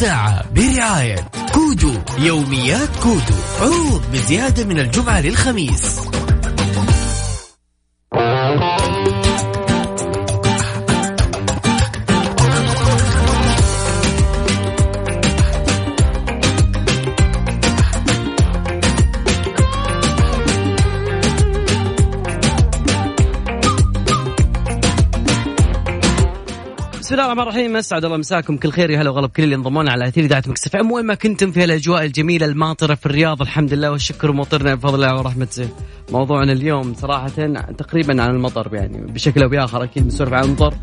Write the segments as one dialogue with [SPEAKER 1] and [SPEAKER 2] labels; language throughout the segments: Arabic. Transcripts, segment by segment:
[SPEAKER 1] الساعة برعاية كودو يوميات كودو عروض بزيادة من الجمعة للخميس.
[SPEAKER 2] الرحمن الرحيم أسعد الله مساكم. كل خير يا هلا وغلا بكل اللي انضمون على أثير إذاعة مكسف إم. وين ما كنتم في الاجواء الجميلة الماطرة في الرياض الحمد لله والشكر مطرنا بفضل الله ورحمته. موضوعنا اليوم صراحة تقريبا عن المطر يعني بشكل أو بآخر أكيد بنسولف عن المطر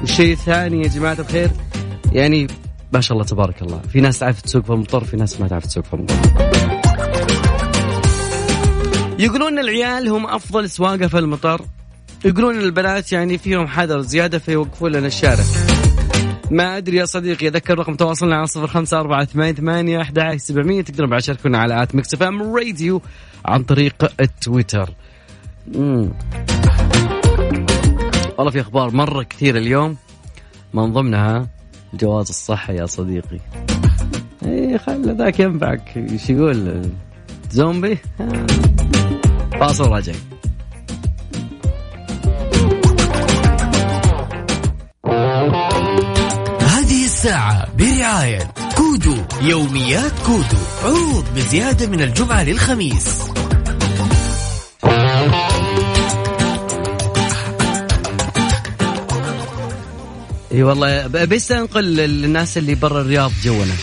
[SPEAKER 2] والشيء الثاني يا جماعة الخير يعني ما شاء الله تبارك الله في ناس تعرف تسوق في المطر في ناس ما تعرف تسوق في المطر. يقولون العيال هم أفضل سواقة في المطر يقولون البنات يعني فيهم حذر زيادة فيوقفون لنا الشارع. ما أدري يا صديقي أذكر رقم تواصلنا على صفر خمسة أربعة ثمانية ثمانية أحد سبعمية تقدرون بعد تشاركونا على at Mix FM Radio عن طريق التويتر مم. والله في أخبار مرة كثير اليوم من ضمنها الجواز الصحي يا صديقي. اي خلي ذاك ينفعك إيش يقول؟ زومبي؟ فاصل راجعين
[SPEAKER 1] الساعة برعاية كودو يوميات كودو عروض بزيادة من الجمعة للخميس.
[SPEAKER 2] إي والله بس أنقل للناس اللي برا الرياض جونا.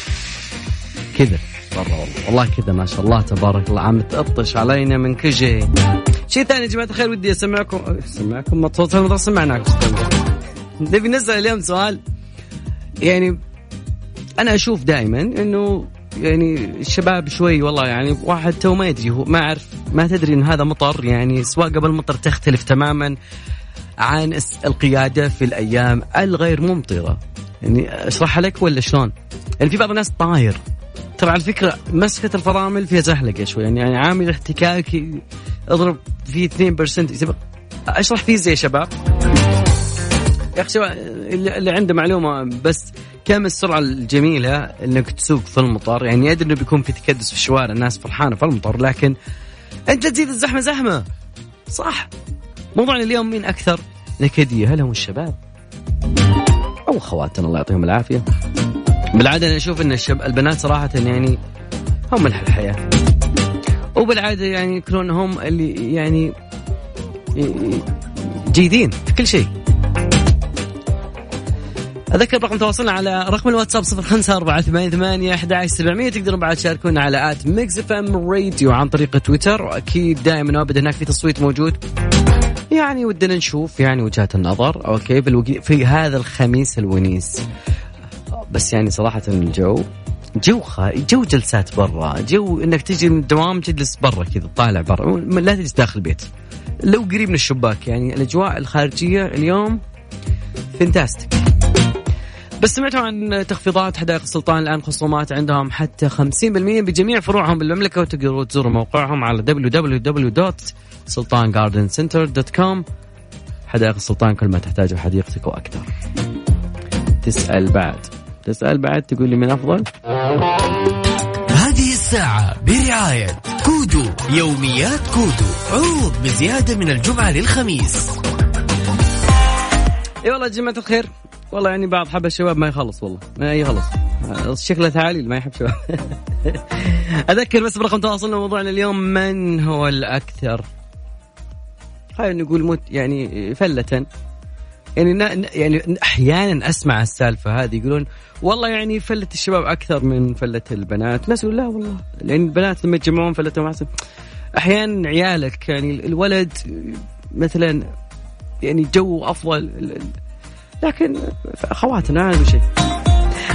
[SPEAKER 2] كذا. برا والله. والله كذا ما شاء الله تبارك الله. عم تقطش علينا من كل شيء. شيء ثاني يا جماعة الخير ودي اسمعكم أسمعكم ما سمعناكم. نبي نسأل اليوم سؤال. يعني أنا أشوف دائما إنه يعني الشباب شوي والله يعني واحد تو ما يدري هو ما أعرف ما تدري إن هذا مطر يعني سواقه بالمطر تختلف تماما عن القيادة في الأيام الغير ممطرة. يعني أشرحها لك ولا شلون؟ يعني في بعض الناس طاير. ترى على فكرة مسكه الفرامل فيها زحلقة شوي يعني, يعني عامل احتكاك اضرب فيه 2% يسبق- أشرح فيه زي شباب؟ يا أخي اللي عنده معلومة بس كم السرعة الجميلة إنك تسوق في المطر يعني ادري إنه بيكون في تكدس في الشوارع الناس فرحانة في المطر لكن أنت تزيد الزحمة زحمة. صح. موضوعنا اليوم مين أكثر؟ نكديه هل هم الشباب. أو خواتنا الله يعطيهم العافية. بالعادة أنا أشوف إن الشب... البنات صراحة يعني هم ملح الحياة. وبالعادة يعني يكونون هم اللي يعني جيدين في كل شيء. أذكر رقم تواصلنا على رقم الواتساب صفر خمسة أربعة ثمانية ثمانية أحد سبعمية تقدرون بعد تشاركونا على at Mix FM Radio عن طريق تويتر. وأكيد دائما وأبدا هناك في تصويت موجود. يعني ودنا نشوف يعني وجهات النظر. okay في, الوقي... في هذا الخميس الونيس. بس يعني صراحة الجو جو خا... جو جلسات برا. جو إنك تجي من الدوام تجلس برا كذا طالع برا. لا تجلس داخل البيت. لو قريب من الشباك يعني الأجواء الخارجية اليوم fantastic بس سمعتوا عن تخفيضات حدائق السلطان الآن خصومات عندهم حتى 50% بجميع فروعهم بالمملكة وتقدروا تزوروا موقعهم على www.sultangardencenter.com حدائق السلطان كل ما تحتاجه حديقتك وأكثر. تسأل بعد. تسأل بعد تقول لي من أفضل؟
[SPEAKER 1] هذه الساعة برعاية كودو. يوميات كودو. عروض بزيادة من الجمعة للخميس.
[SPEAKER 2] إي والله يا جماعة الخير. والله يعني بعض حب الشباب ما يخلص والله. ما يخلص. شكله تعاليل ما يحب شباب. أذكر بس برقم تواصلنا موضوعنا اليوم من هو الأكثر؟ خلينا نقول مت يعني فلة. يعني يعني أحيانا أسمع السالفة هذه يقولون والله يعني فلة الشباب أكثر من فلة البنات، ناس يقول لا والله لأن البنات لما يتجمعون فلتهم احسن. أحيانا عيالك يعني الولد مثلا يعني جو أفضل لكن اخواتنا هذا شيء.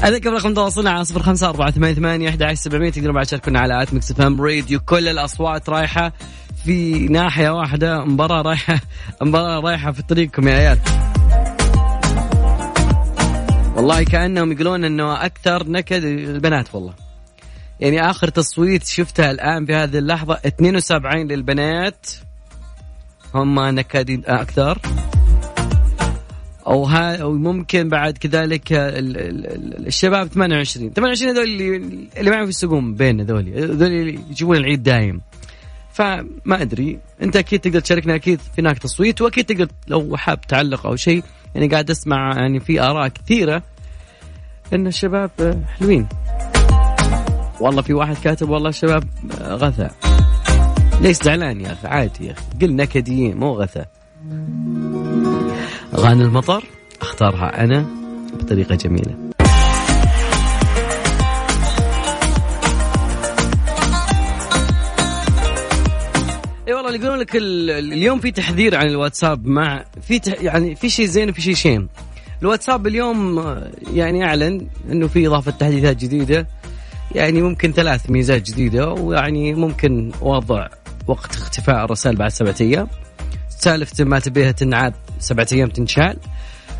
[SPEAKER 2] أذكر رقم تواصلنا على صفر خمسة أربعة ثمانية ثمانية أحد سبعمية. تقدرون بعد تشاركونا على at Mix FM Radio. كل الأصوات رايحة في ناحية واحدة مباراة رايحة مباراة رايحة في طريقكم يا عيال. والله كأنهم يقولون أنه أكثر نكد البنات والله. يعني آخر تصويت شفتها الآن في هذه اللحظة 72 للبنات. هم نكدين أكثر. أو ها أو ممكن بعد كذلك الشباب 28 28 هذول اللي اللي معهم يسوقون بين هذول هذول اللي يجيبون العيد دايم. فما أدري أنت أكيد تقدر تشاركنا أكيد في هناك تصويت وأكيد تقدر لو حاب تعلق أو شيء يعني قاعد أسمع يعني في آراء كثيرة إن الشباب حلوين. والله في واحد كاتب والله الشباب غثى ليش زعلان يا أخي عادي يا أخي. قل نكديين مو غثى أغاني المطر أختارها أنا بطريقة جميلة. إي والله اللي يقولون لك اليوم في تحذير عن الواتساب مع في تح يعني في شيء زين وفي شيء شين. الواتساب اليوم يعني أعلن إنه في إضافة تحديثات جديدة. يعني ممكن ثلاث ميزات جديدة ويعني ممكن وضع وقت اختفاء الرسائل بعد سبعة أيام. سالفة ما تبيها تنعاد سبعة أيام تنشال.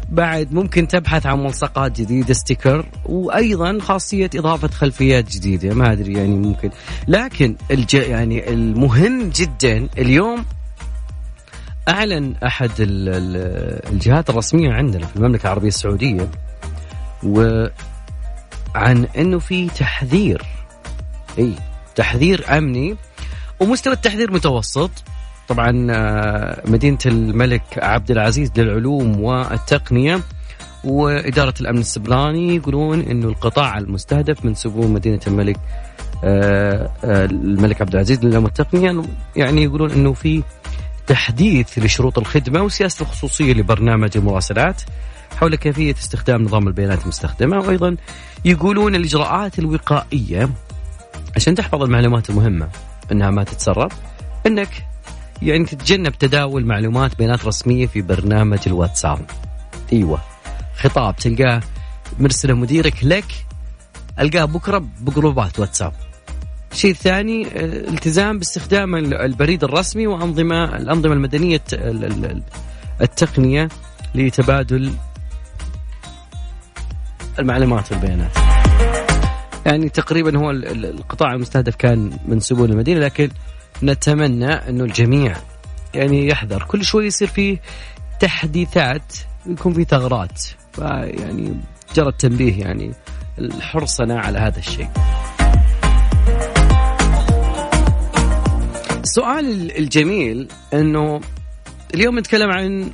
[SPEAKER 2] بعد ممكن تبحث عن ملصقات جديدة ستيكر وأيضا خاصية إضافة خلفيات جديدة. ما أدري يعني ممكن. لكن الج... يعني المهم جدا اليوم أعلن أحد الجهات الرسمية عندنا في المملكة العربية السعودية وعن أنه في تحذير. أي تحذير أمني ومستوى التحذير متوسط. طبعا آه، مدينة الملك عبد العزيز للعلوم والتقنية وإدارة الأمن السبراني يقولون أنه القطاع المستهدف من سبون مدينة الملك آه، آه، الملك عبد العزيز للعلوم والتقنية. يعني يقولون أنه في تحديث لشروط الخدمة وسياسة الخصوصية لبرنامج المراسلات حول كيفية استخدام نظام البيانات المستخدمة. وأيضا يقولون الإجراءات الوقائية عشان تحفظ المعلومات المهمة أنها ما تتسرب أنك يعني تتجنب تداول معلومات بيانات رسمية في برنامج الواتساب. أيوه. خطاب تلقاه مرسله مديرك لك ألقاه بكرة بجروبات واتساب. الشيء الثاني التزام باستخدام البريد الرسمي وأنظمة الأنظمة المدنية التقنية لتبادل المعلومات والبيانات. يعني تقريبا هو القطاع المستهدف كان من سبل المدينة لكن نتمنى أنه الجميع يعني يحذر. كل شوي يصير فيه تحديثات يكون في ثغرات. فيعني جرى التنبيه يعني حرصنا على هذا الشيء. السؤال الجميل أنه اليوم نتكلم عن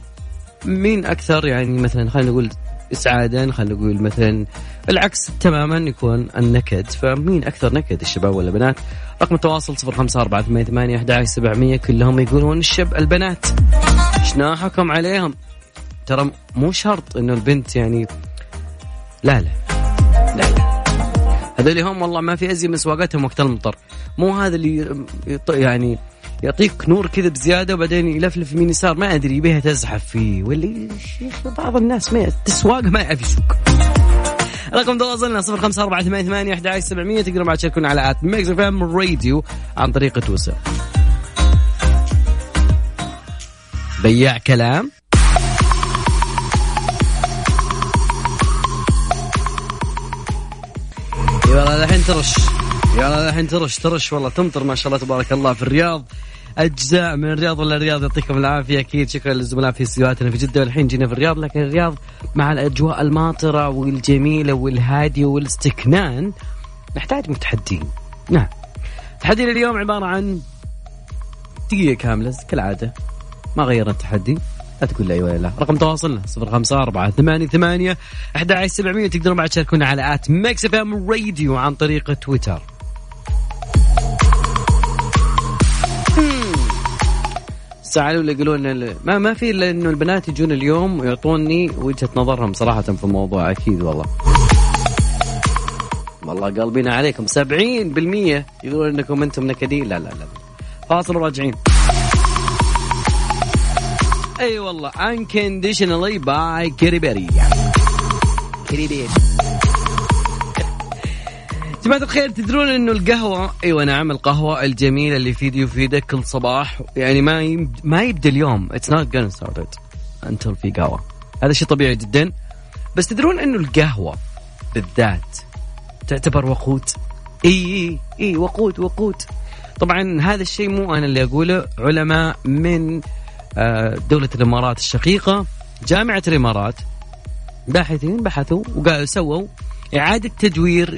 [SPEAKER 2] مين أكثر؟ يعني مثلا خلينا نقول اسعادا خلينا نقول مثلا العكس تماما يكون النكد. فمين أكثر نكد الشباب ولا بنات؟ رقم التواصل 05488 كلهم يقولون الشب البنات. شنا حكم عليهم؟ ترى مو شرط إنه البنت يعني لا لا لا لا. هذول هم والله ما في ازي من سواقتهم وقت المطر. مو هذا اللي يعني يعطيك نور كذا بزيادة وبعدين يلفلف يمين يسار ما أدري يبيها تزحف فيه. واللي بعض الناس ما تسواق ما يعرف يسوق. رقم تواصلنا صفر خمسة أربعة ثمانية ثمانية أحد عشر سبعمية تقدروا بعد تشاركونا على at Mix FM Radio عن طريق تويتر. بياع كلام. يلا الحين ترش. يلا الحين ترش ترش والله تمطر ما شاء الله تبارك الله في الرياض. أجزاء من الرياض ولا الرياض يعطيكم العافية. أكيد شكرا للزملاء في استديوهاتنا في جدة والحين جينا في الرياض لكن الرياض مع الأجواء الماطرة والجميلة والهادية والاستكنان نحتاج متحدين. نعم. تحدينا اليوم عبارة عن دقيقة كاملة كالعادة. ما غيرنا التحدي؟ لا تقول لي أيوه لا. رقم تواصلنا صفر خمسة أربعة ثمانية ثمانية أحد عشر سبعمية تقدروا بعد تشاركونا على at Mix FM Radio عن طريق تويتر. ساعة اللي يقولون ما ما في إلا إنه البنات يجون اليوم ويعطوني وجهة نظرهم صراحة في الموضوع أكيد والله. والله قلبنا عليكم. 70% يقولون إنكم أنتم نكدين. لا لا لا. فاصل وراجعين. أي والله unconditionally by Katy Perry Katy Perry جماعة الخير تدرون إنه القهوة أيوه نعم القهوة الجميلة اللي يفيد يفيدك كل صباح. يعني ما. ما يبدأ اليوم. it's not gonna hit until في قهوة. هذا شيء طبيعي جدا. بس تدرون إنه القهوة بالذات تعتبر وقود. إي إي إي وقود وقود. طبعا هذا الشيء مو أنا اللي أقوله. علماء من آه، دولة الإمارات الشقيقة جامعة الإمارات باحثين بحثوا وقالوا سووا إعادة تدوير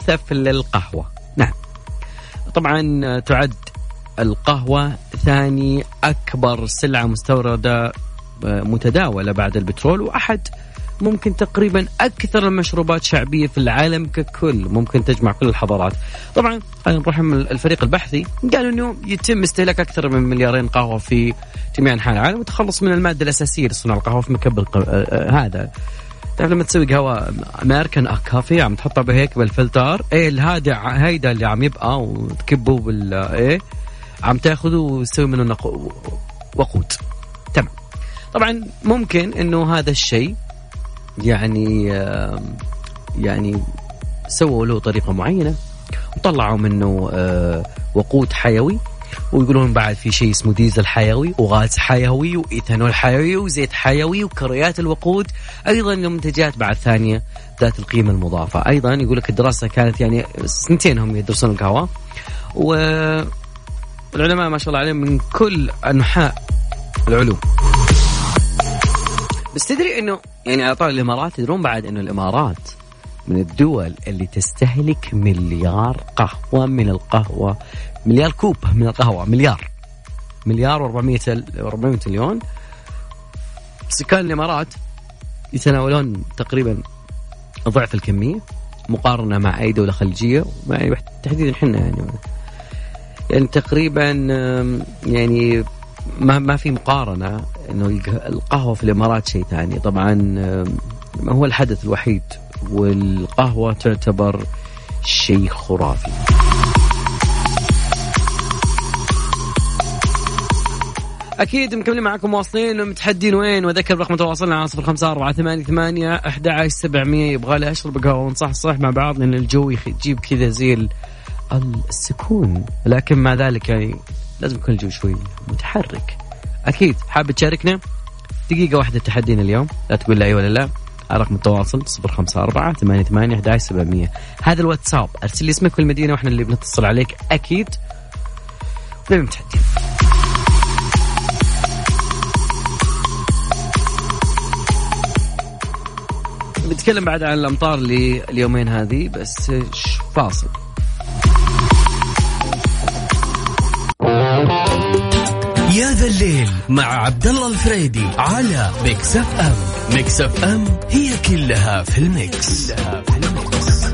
[SPEAKER 2] لثفل القهوة. نعم. طبعا تعد القهوة ثاني أكبر سلعة مستوردة آه، متداولة بعد البترول وأحد ممكن تقريبا أكثر المشروبات شعبية في العالم ككل. ممكن تجمع كل الحضارات. طبعا نروح الفريق البحثي قالوا إنه يتم استهلاك أكثر من مليارين قهوة في جميع أنحاء العالم وتخلص من المادة الأساسية لصناعه القهوة في مكب آه، آه، هذا. تعرف لما تسوي قهوة امريكان كافي عم تحطها بهيك بالفلتر إيه الهادئ هيدا اللي عم يبقى وتكبه بال إيه عم تاخذه وتسوي منه وقود. تمام. طبعا ممكن إنه هذا الشيء يعني يعني سووا له طريقة معينة وطلعوا منه آه، وقود حيوي. ويقولون بعد في شيء اسمه ديزل حيوي وغاز حيوي وإيثانول حيوي وزيت حيوي وكريات الوقود. أيضا منتجات بعد ثانية ذات القيمة المضافة. أيضا يقول لك الدراسة كانت يعني سنتين هم يدرسون القهوة. والعلماء ما شاء الله عليهم من كل أنحاء العلوم. بس تدري إنه يعني على طول الإمارات تدرون بعد إنه الإمارات من الدول اللي تستهلك مليار قهوة من القهوة مليار كوب من القهوة مليار. مليار و400 400 مليون. سكان الإمارات يتناولون تقريبا ضعف الكمية مقارنة مع أي دولة خليجية. يعني تحديدا إحنا يعني. يعني تقريبا يعني ما ما في مقارنة إنه القهوة في الإمارات شيء ثاني. طبعا ما هو الحدث الوحيد والقهوة تعتبر شيء خرافي. أكيد مكملين معكم واصلين ومتحدين وين؟ وأذكر رقم تواصلنا على صفر خمسة أربعة ثمانية ثمانية أحد عشر سبعمية. يبغى لي أشرب قهوة ونصحصح مع بعض لأن الجو يجيب كذا زي السكون. لكن مع ذلك يعني لازم يكون الجو شوي متحرك. أكيد حاب تشاركنا؟ دقيقة واحدة تحدينا اليوم. لا تقول لا إي ولا لا. على رقم التواصل 054 88 11 700 هذا الواتساب. ارسل لي اسمك والمدينة وإحنا اللي بنتصل عليك. أكيد. ونبي متحدين. بنتكلم بعد عن الأمطار اللي اليومين هذه بس فاصل؟
[SPEAKER 1] يا ذا الليل مع عبد الله الفريدي على Mix FM. Mix FM هي كلها في ال mix, كلها في ال mix.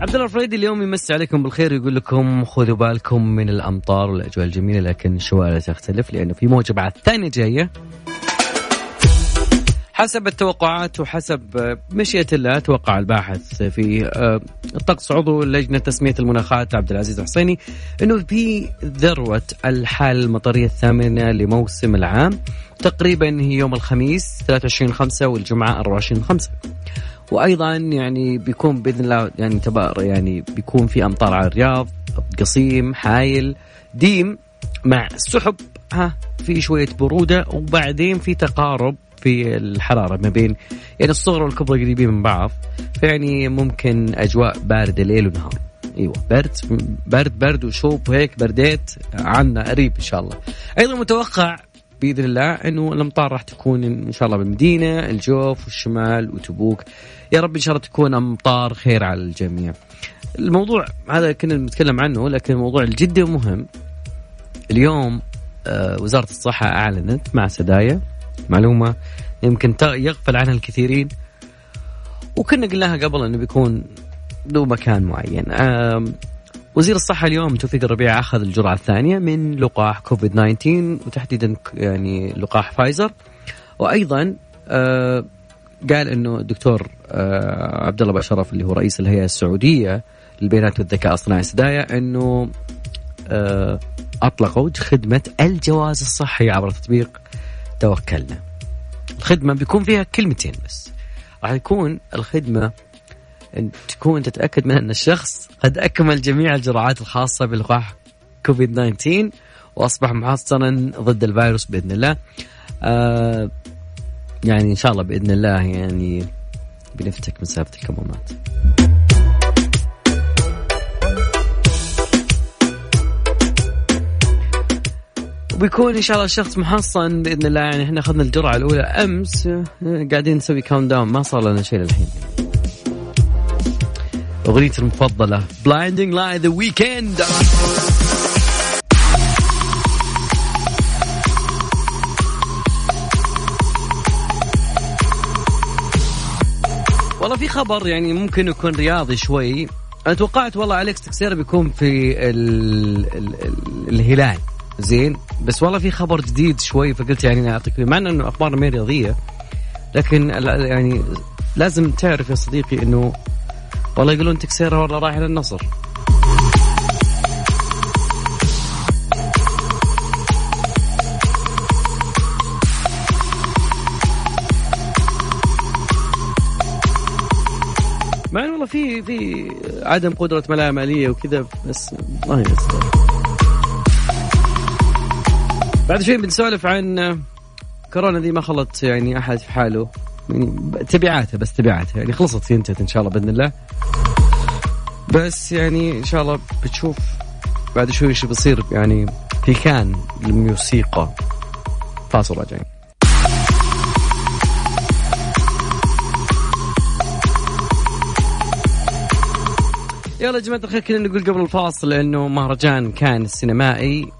[SPEAKER 2] عبد الله الفريدي اليوم يمسي عليكم بالخير يقول لكم خذوا بالكم من الأمطار والأجواء الجميلة لكن الشوارع تختلف لأنه في موجة بعد ثانية جاية. حسب التوقعات وحسب مشيئة الله توقع الباحث في آه، الطقس عضو لجنة تسمية المناخات عبد العزيز الحسيني إنه في ذروة الحالة المطرية الثامنة لموسم العام تقريبا هي يوم الخميس 23 5 والجمعة 24 5 وأيضا يعني بيكون بإذن الله يعني تبار يعني بيكون في أمطار على الرياض قصيم حايل ديم مع السحب ها في شوية برودة وبعدين في تقارب في الحرارة ما بين يعني الصغر والكبرى قريبين من بعض فيعني ممكن أجواء باردة ليل ونهار. أيوه برد برد برد وشوب وهيك برديت عنا قريب إن شاء الله. أيضا متوقع بإذن الله إنه الأمطار راح تكون إن شاء الله بالمدينة الجوف والشمال وتبوك. يا رب إن شاء الله تكون أمطار خير على الجميع. الموضوع هذا كنا نتكلم عنه لكن الموضوع الجدا مهم. اليوم آه، وزارة الصحة أعلنت مع سدايا معلومة يمكن يغفل عنها الكثيرين. وكنا قلناها قبل إنه بيكون ذو مكان معين. وزير الصحة اليوم توفيق الربيع أخذ الجرعة الثانية من لقاح كوفيد 19 وتحديدا يعني لقاح فايزر. وأيضا آه، قال إنه الدكتور آه، عبد الله بشرف اللي هو رئيس الهيئة السعودية للبيانات والذكاء الاصطناعي سدايا إنه اطلقوا خدمة الجواز الصحي عبر تطبيق توكلنا. الخدمة بيكون فيها كلمتين بس. راح يكون الخدمة أن تكون تتأكد من أن الشخص قد أكمل جميع الجرعات الخاصة بلقاح كوفيد 19 وأصبح محصنا ضد الفيروس بإذن الله. آه يعني إن شاء الله بإذن الله يعني بنفتك من سالفة الكمامات بيكون إن شاء الله الشخص محصن بإذن الله. يعني إحنا أخذنا الجرعة الأولى. أمس آه، قاعدين نسوي count down ما صار لنا شيء للحين. اغنيتي المفضلة. Blinding Lights The Weeknd والله في خبر يعني ممكن يكون رياضي شوي. أنا توقعت والله أليكس تكسير بيكون في ال ال ال الهلال. زين. بس والله في خبر جديد شوي فقلت يعني أعطيك مع إنه أخبار ما رياضية لكن يعني لازم تعرف يا صديقي إنه والله يقولون تكسيرة والله رايح للنصر. مع إنه والله في في عدم قدرة ملاءه مالية وكذا بس الله يستر بعد شوي بنسولف عن كورونا ذي ما خلت يعني أحد في حاله. يعني تبعاتها بس تبعاتها يعني خلصت انتهت إن شاء الله بإذن الله. بس يعني إن شاء الله بتشوف بعد شوي إيش بيصير يعني في كان الموسيقى. فاصل راجعين. يلا يا جماعة الخير كنا نقول قبل الفاصل إنه مهرجان كان السينمائي.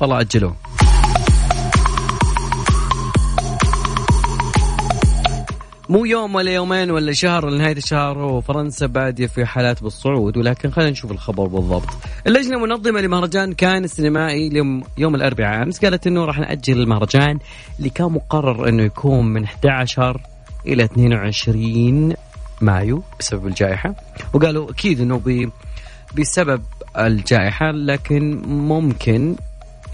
[SPEAKER 2] والله اجلوه مو يوم ولا يومين ولا شهر ولا نهايه الشهر وفرنسا باديه في حالات بالصعود ولكن خلينا نشوف الخبر بالضبط. اللجنة المنظمة لمهرجان كان السينمائي اليوم يوم الأربعاء أمس قالت إنه راح نأجل المهرجان اللي كان مقرر إنه يكون من 11 إلى 22 مايو بسبب الجائحة وقالوا أكيد إنه بسبب الجائحة لكن ممكن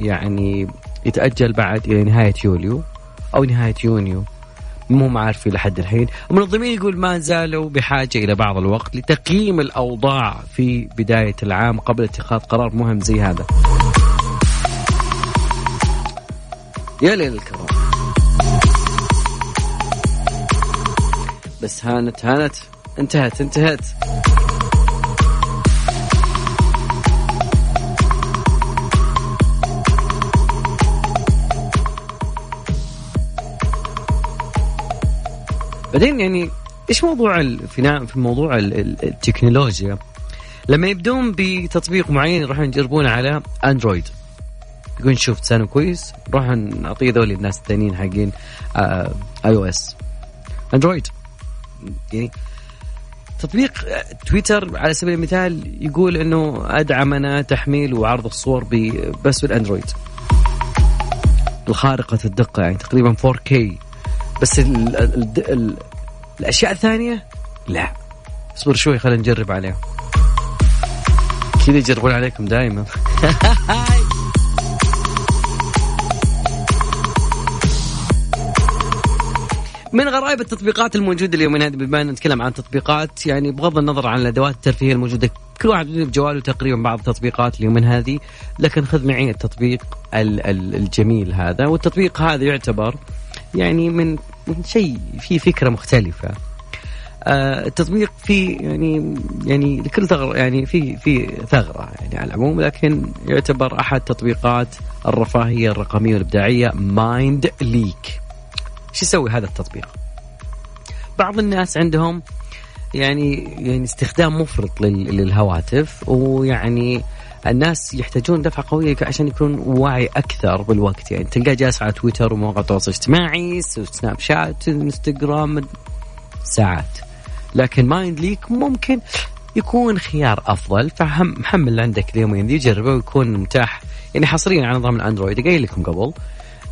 [SPEAKER 2] يعني يتأجل بعد إلى نهاية يوليو أو نهاية يونيو مو عارفين لحد الحين. المنظمين يقول ما زالوا بحاجة إلى بعض الوقت لتقييم الأوضاع في بداية العام قبل اتخاذ قرار مهم زي هذا. يا ليل الكرام. بس هانت هانت. انتهت انتهت. بعدين يعني إيش موضوع في في موضوع التكنولوجيا؟ لما يبدون بتطبيق معين يروحون يجربونه على اندرويد يقول شوف تسانو كويس نروح نعطيه ذولي الناس الثانيين حقين آه، iOS Android يعني تطبيق تويتر على سبيل المثال يقول إنه ادعمنا تحميل وعرض الصور بس بال Android. الخارقة الدقة يعني تقريبا 4K بس الأشياء الثانية؟ لا. اصبر شوي خلينا نجرب عليهم. كذا يجربون عليكم دائما من غرائب التطبيقات الموجودة اليومين هذه بما نتكلم عن تطبيقات يعني بغض النظر عن الأدوات الترفيهية الموجودة كل واحد بجواله تقريبا بعض التطبيقات اليومين هذه. لكن خذ معي التطبيق الجميل هذا. والتطبيق هذا يعتبر يعني من من شيء في فكرة مختلفة آه التطبيق في يعني يعني لكل ثغرة يعني في في ثغرة يعني على العموم لكن يعتبر أحد تطبيقات الرفاهية الرقمية والإبداعية Mind Leak. شو يسوي هذا التطبيق؟ بعض الناس عندهم يعني يعني استخدام مفرط للهواتف ويعني الناس يحتاجون دفعة قوية عشان يكون واعي أكثر بالوقت. يعني تلقاه جالس على تويتر ومواقع التواصل الاجتماعي Snapchat Instagram ساعات. لكن مايند ليك ممكن يكون خيار أفضل. فمحمل عندك اليومين ذي جربه ويكون متاح. يعني حصريا على نظام الأندرويد قايل لكم قبل.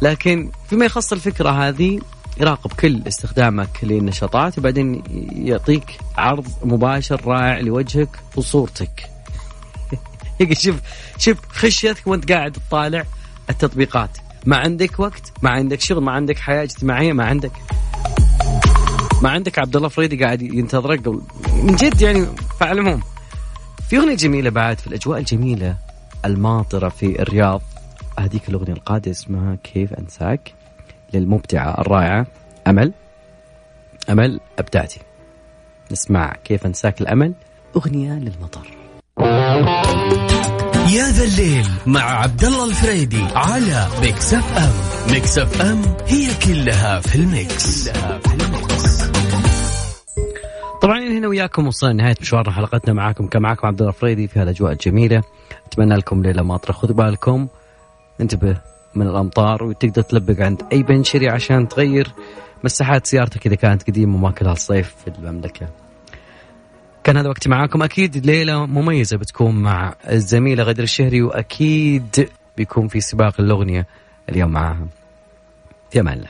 [SPEAKER 2] لكن فيما يخص الفكرة هذه يراقب كل استخدامك للنشاطات وبعدين يعطيك عرض مباشر رائع لوجهك وصورتك. شوف شوف خشيتك وانت قاعد تطالع التطبيقات. ما عندك وقت ما عندك شغل ما عندك حياة اجتماعية ما عندك. ما عندك عبد الله فريدي قاعد ينتظرك من جد يعني فعلمهم في أغنية جميلة بعد في الأجواء الجميلة الماطرة في الرياض. هذيك الأغنية القادمه اسمها كيف أنساك؟ للمبدعة الرائعة أمل. أمل ابدعتي نسمع كيف أنساك لأمل. أغنية للمطر.
[SPEAKER 1] ذا الليل مع عبد الله الفريدي على Mix FM Mix FM هي كلها في ال mix, كلها في ال mix.
[SPEAKER 2] طبعا هنا وياكم وصلنا نهايه مشوارنا حلقتنا معاكم كان معاكم عبد الله الفريدي في هالأجواء الجميلة أتمنى لكم ليلة ماطرة خذوا بالكم انتبه من الأمطار وتقدر تلبق عند أي بنشري عشان تغير مساحات سيارتك إذا كانت قديمة وماكلها الصيف في المملكة. كان هذا وقتي معاكم أكيد ليله مميزة بتكون مع الزميلة غدير الشهري وأكيد بيكون في سباق الأغنية اليوم معاها. في أمان الله.